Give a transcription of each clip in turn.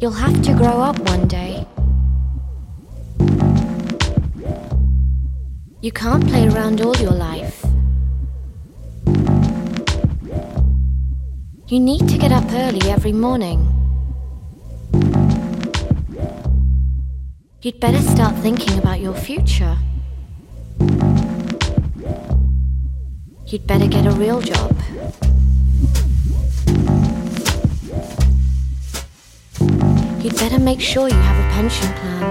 You'll have to grow up one day. You can't play around all your life. You need to get up early every morning. You'd better start thinking about your future. You'd better get a real job. You'd better make sure you have a pension plan.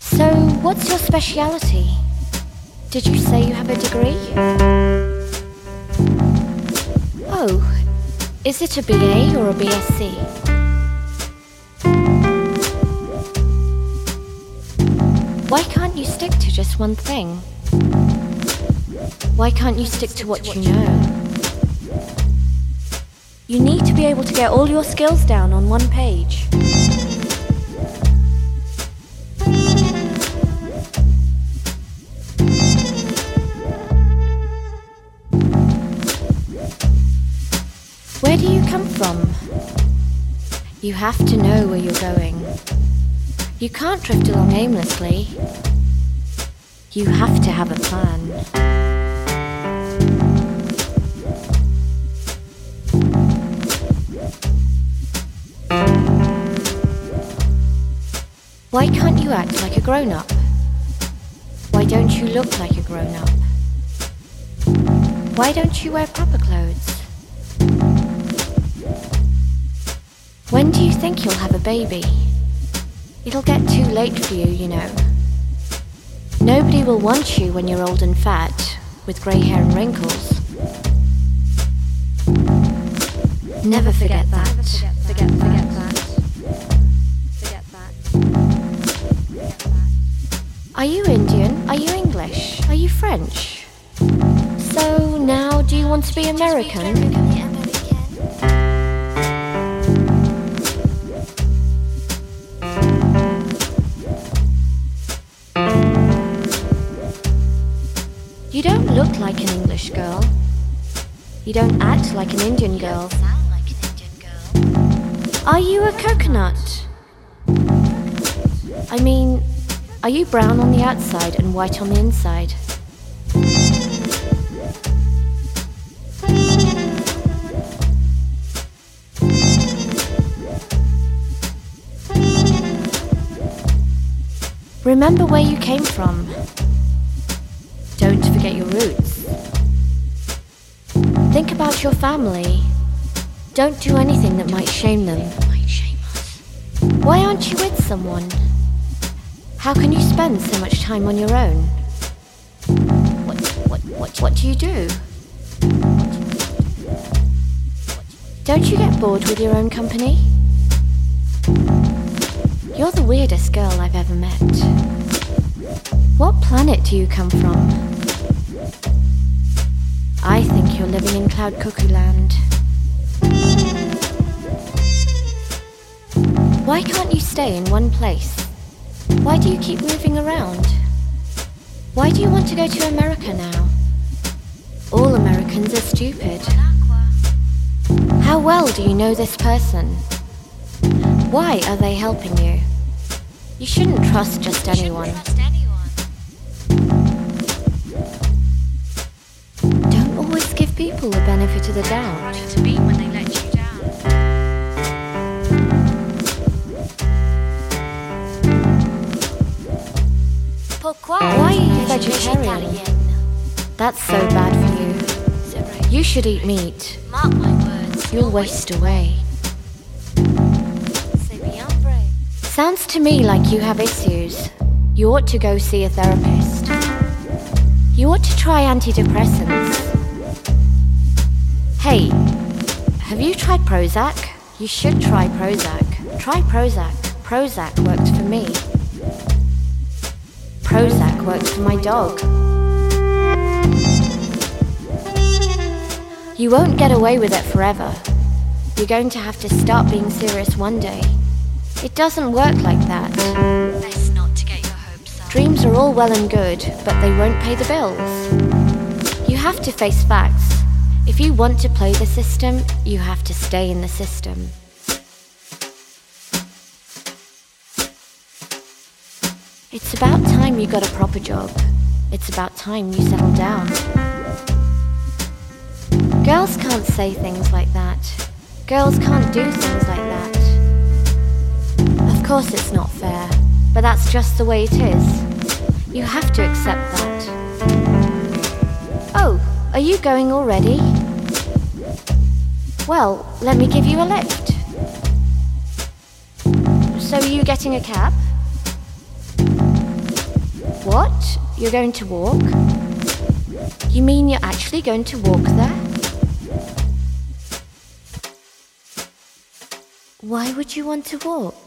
So, what's your speciality? Did you say you have a degree? Oh, is it a BA or a BSc? Why can't you stick to just one thing? Why can't you stick to what you know? You need to be able to get all your skills down on one page. Where do you come from? You have to know where you're going. You can't drift along aimlessly. You have to have a plan. Why can't you act like a grown up? Why don't you look like a grown up? Why don't you wear proper clothes? When do you think you'll have a baby? It'll get too late for you, you know. Nobody will want you when you're old and fat, with grey hair and wrinkles. Never forget that. Forget, forget that. Forget that. Are you Indian? Are you English? Are you French? So now, do you want to be American? Like an English girl. You don't act like an Indian girl. Like an Indian girl. Are you a coconut? I mean, are you brown on the outside and white on the inside? Remember where you came from. Don't forget your roots. Think about your family. Don't do anything that might shame them. Why aren't you with someone? How can you spend so much time on your own? What, what, what, what do you do? Don't you get bored with your own company? You're the weirdest girl I've ever met. What planet do you come from? I think you're living in Cloud Cuckoo Land. Why can't you stay in one place? Why do you keep moving around? Why do you want to go to America now? All Americans are stupid. How well do you know this person? Why are they helping you? You shouldn't trust just anyone. Let you down. Pourquoi Why are you vegetarian? That's so bad for you. You should eat meat. Mark my words. You'll waste away. C'est bien vrai. Sounds to me like you have issues. You ought to go see a therapist. You ought to try antidepressants. Hey, have you tried Prozac? You should try Prozac. Try Prozac. Prozac worked for me. Prozac worked for my dog. You won't get away with it forever. You're going to have to start being serious one day. It doesn't work like that. Best not to get your hopes up. Dreams are all well and good, but they won't pay the bills. You have to face facts. If you want to play the system, you have to stay in the system. It's about time you got a proper job. It's about time you settle down. Girls can't say things like that. Girls can't do things like that. Of course, it's not fair, but that's just the way it is. You have to accept that. Oh, are you going already? Well, let me give you a lift. So, are you getting a cab? What? You're going to walk? You mean you're actually going to walk there? Why would you want to walk?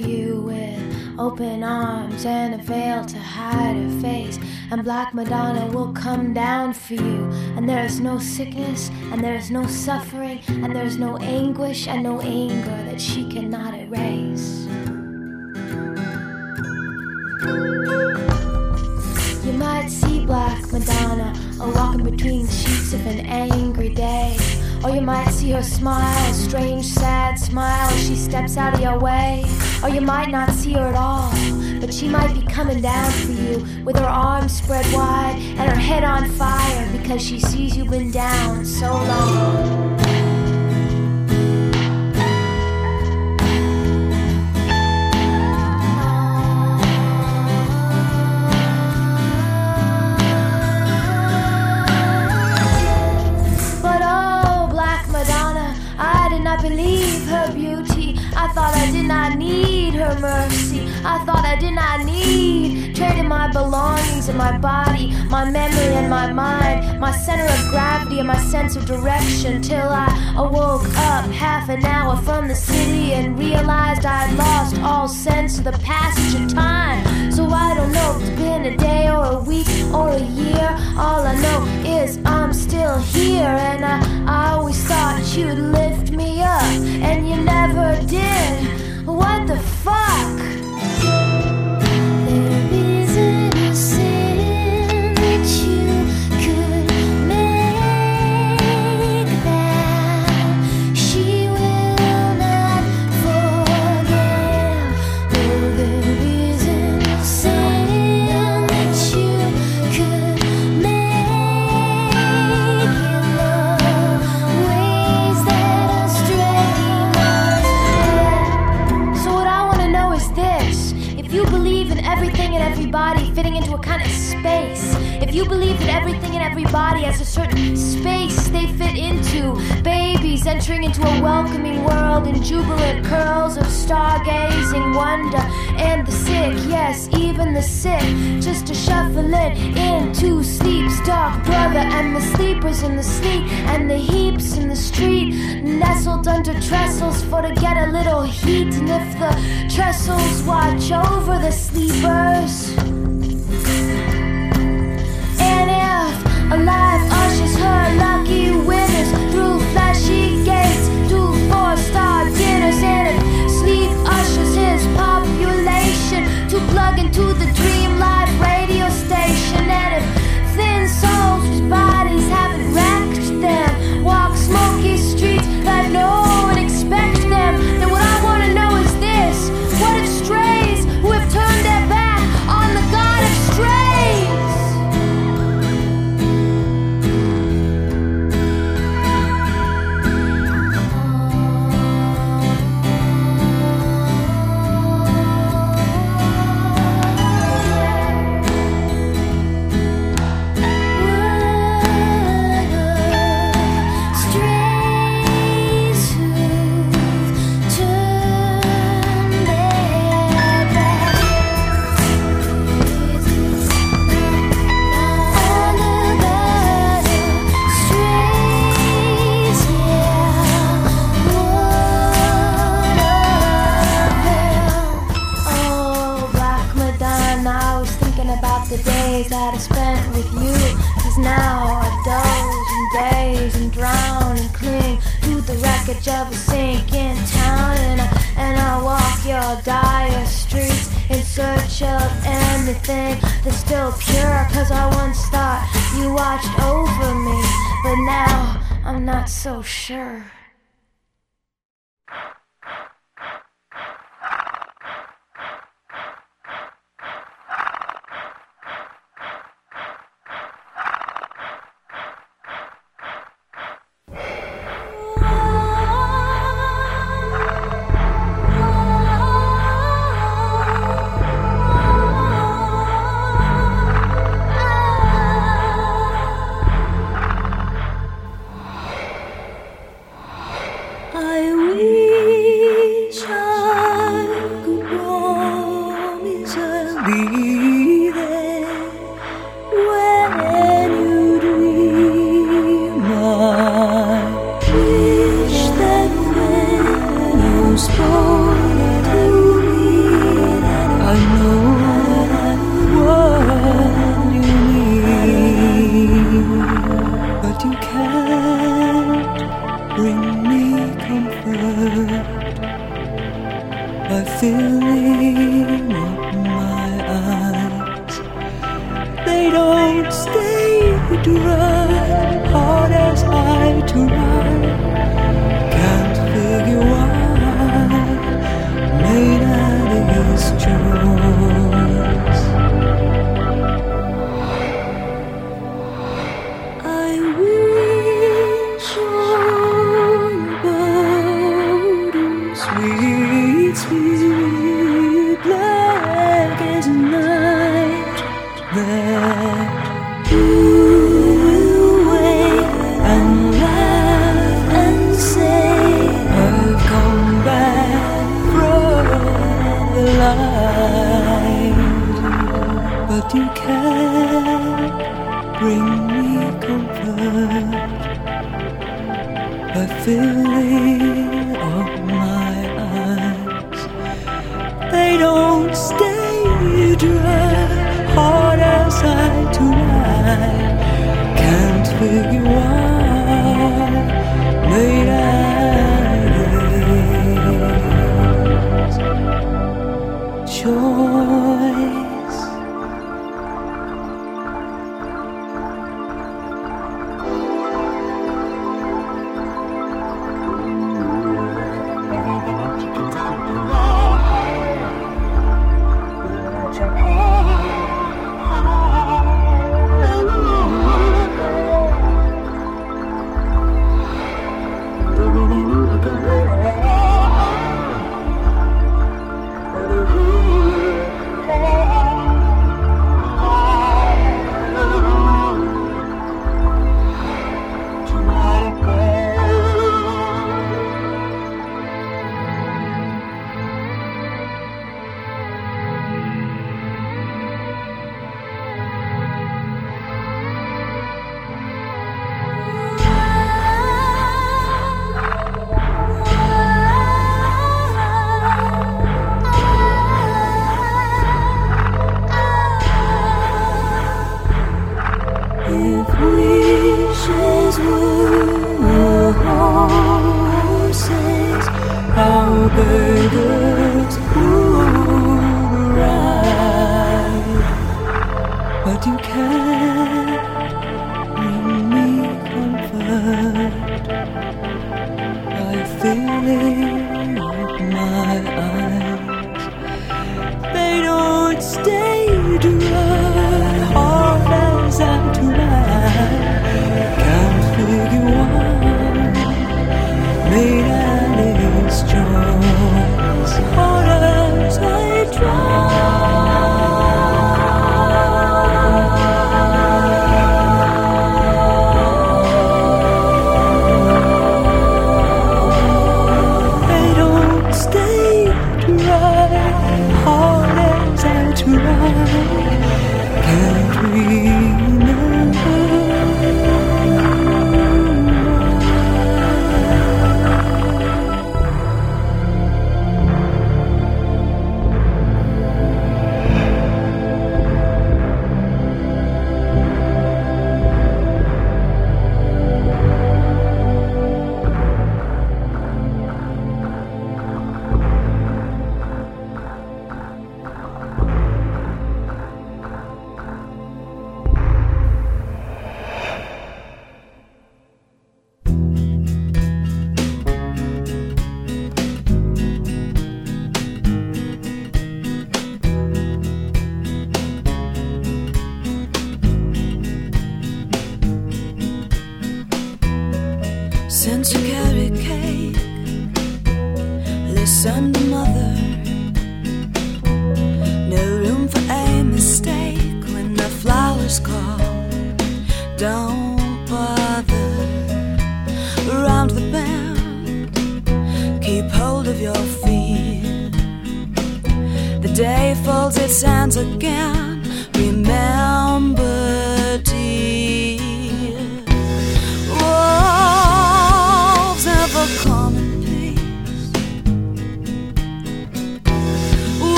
For you with open arms and a veil to hide her face. And Black Madonna will come down for you. And there is no sickness, and there is no suffering, and there is no anguish and no anger that she cannot erase. You might see Black Madonna a walking between the sheets of an angry day. Or you might see her smile, strange, sad smile she steps out of your way. Or you might not see her at all, but she might be coming down for you with her arms spread wide and her head on fire because she sees you've been down so long. Thought I did not need her mercy. I thought I did not need trading my belongings and my body, my memory and my mind, my center of gravity and my sense of direction till I awoke up half an hour from the city and realized I'd lost all sense of the passage of time. So I don't know if it's been a day or a week or a year. All I know is I'm still here, and I, I always thought you'd lift me up, and you never did. What the fuck? You believe that everything and everybody has a certain space they fit into, babies entering into a welcoming world in jubilant curls of stargazing wonder, and the sick, yes, even the sick, just to shuffle it into sleep's. Dark brother, and the sleepers in the sleep, and the heaps in the street, nestled under trestles for to get a little heat, and if the trestles watch over the sleepers. If a life ushers her lucky winners through flashy Can't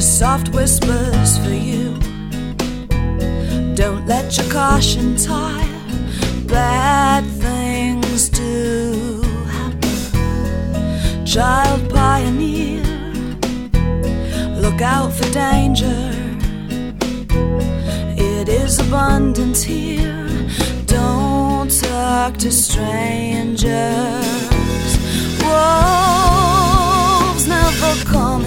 just soft whispers for you. Don't let your caution tire. Bad things do happen. Child pioneer, look out for danger. It is abundant here. Don't talk to strangers. Wolves never come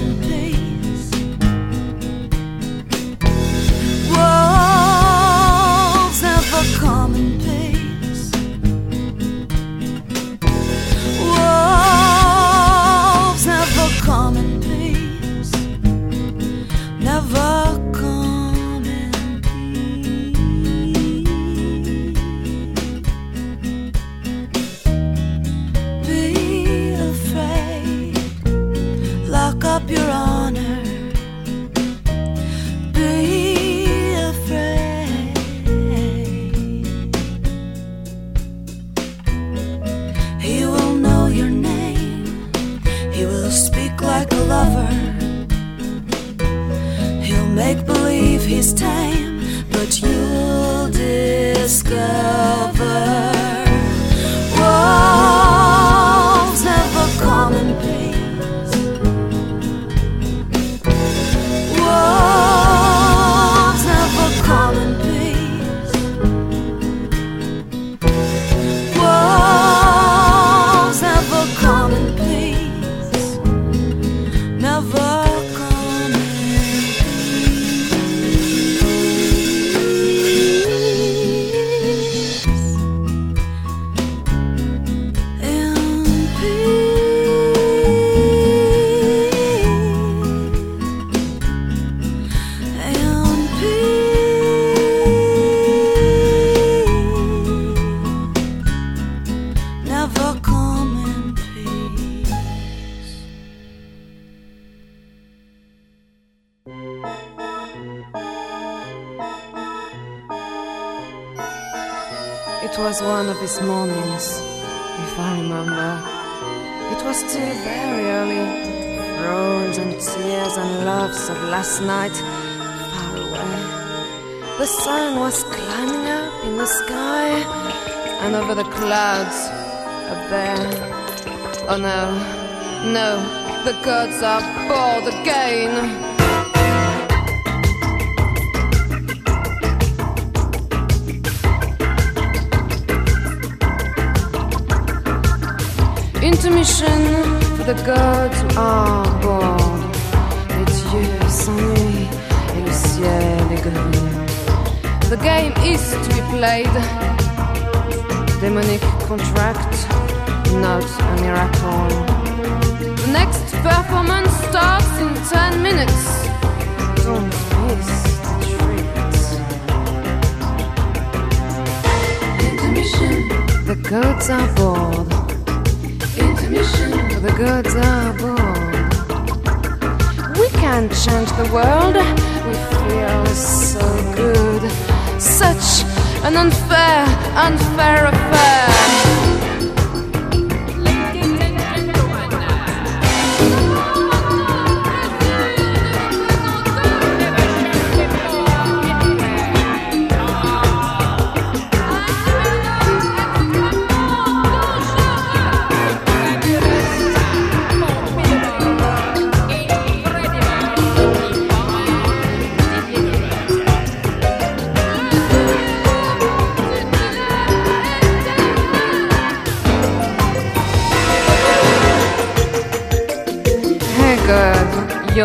the gods are bored again. Intermission for the gods who are bored. Les dieux s'ennuient et le ciel est gris. The game is to be played. Demonic contract, not a miracle. The next performance starts in 10 minutes. Don't miss the treat. Intermission. The gods are bored. Intermission. The gods are bored. We can't change the world. We feel so good. Such an unfair, unfair affair.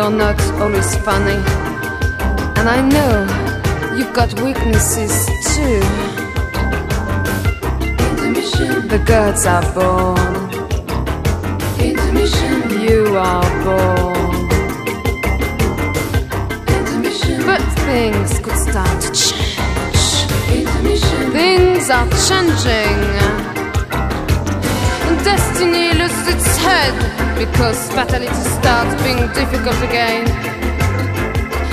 You're not always funny. And I know you've got weaknesses too. The gods are born. You are born. But things could start to change. Things are changing. And destiny loses its head because fatality starts being difficult again.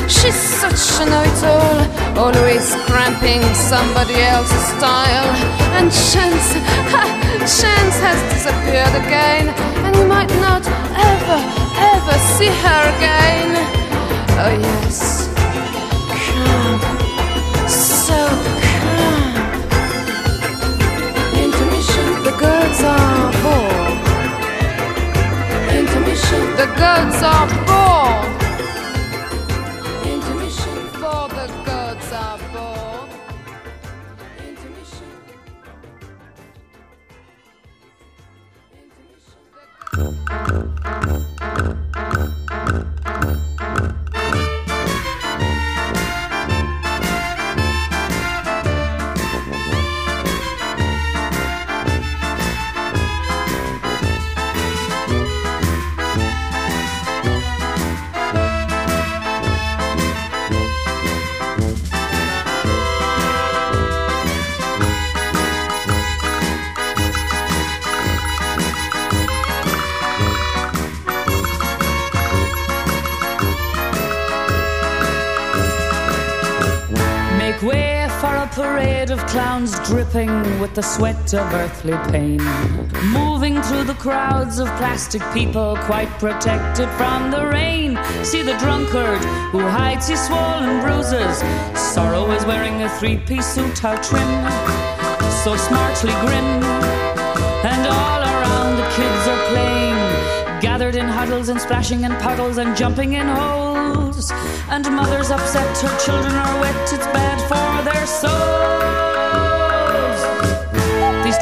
She's such a know-it-all, always cramping somebody else's style. And chance, ha, chance has disappeared again, and you might not ever, ever see her again. Oh yes, so. Intermission. The gods are born. The gods are born. Dripping with the sweat of earthly pain. Moving through the crowds of plastic people, quite protected from the rain. See the drunkard who hides his swollen bruises. Sorrow is wearing a three piece suit, how trim, so smartly grim. And all around the kids are playing, gathered in huddles and splashing in puddles and jumping in holes. And mothers upset, her children are wet, it's bad for their souls.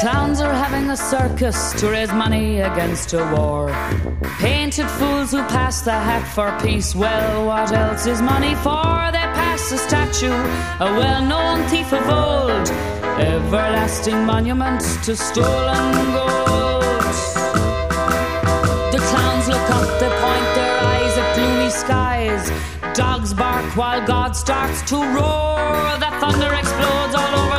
Clowns are having a circus to raise money against a war. Painted fools who pass the hat for peace. Well, what else is money for? They pass a statue, a well known thief of old. Everlasting monument to stolen gold. The clowns look up, they point their eyes at gloomy skies. Dogs bark while God starts to roar. The thunder explodes all over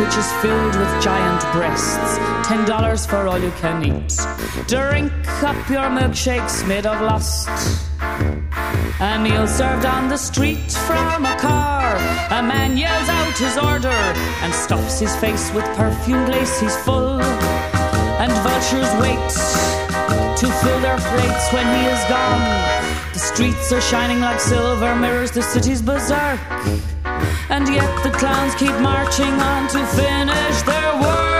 which is filled with giant breasts. Ten dollars for all you can eat. Drink up your milkshakes made of lust. A meal served on the street from a car. A man yells out his order and stops his face with perfumed lace. He's full, and vultures wait to fill their plates when he is gone. Streets are shining like silver mirrors, the city's berserk. And yet the clowns keep marching on to finish their work.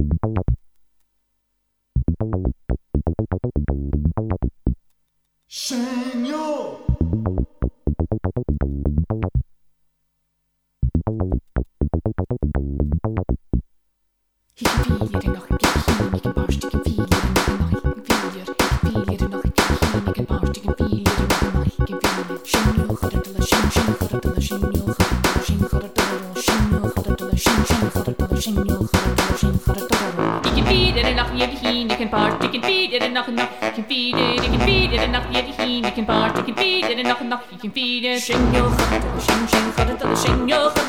feel it. Shin yo kharatala shin shin yo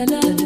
I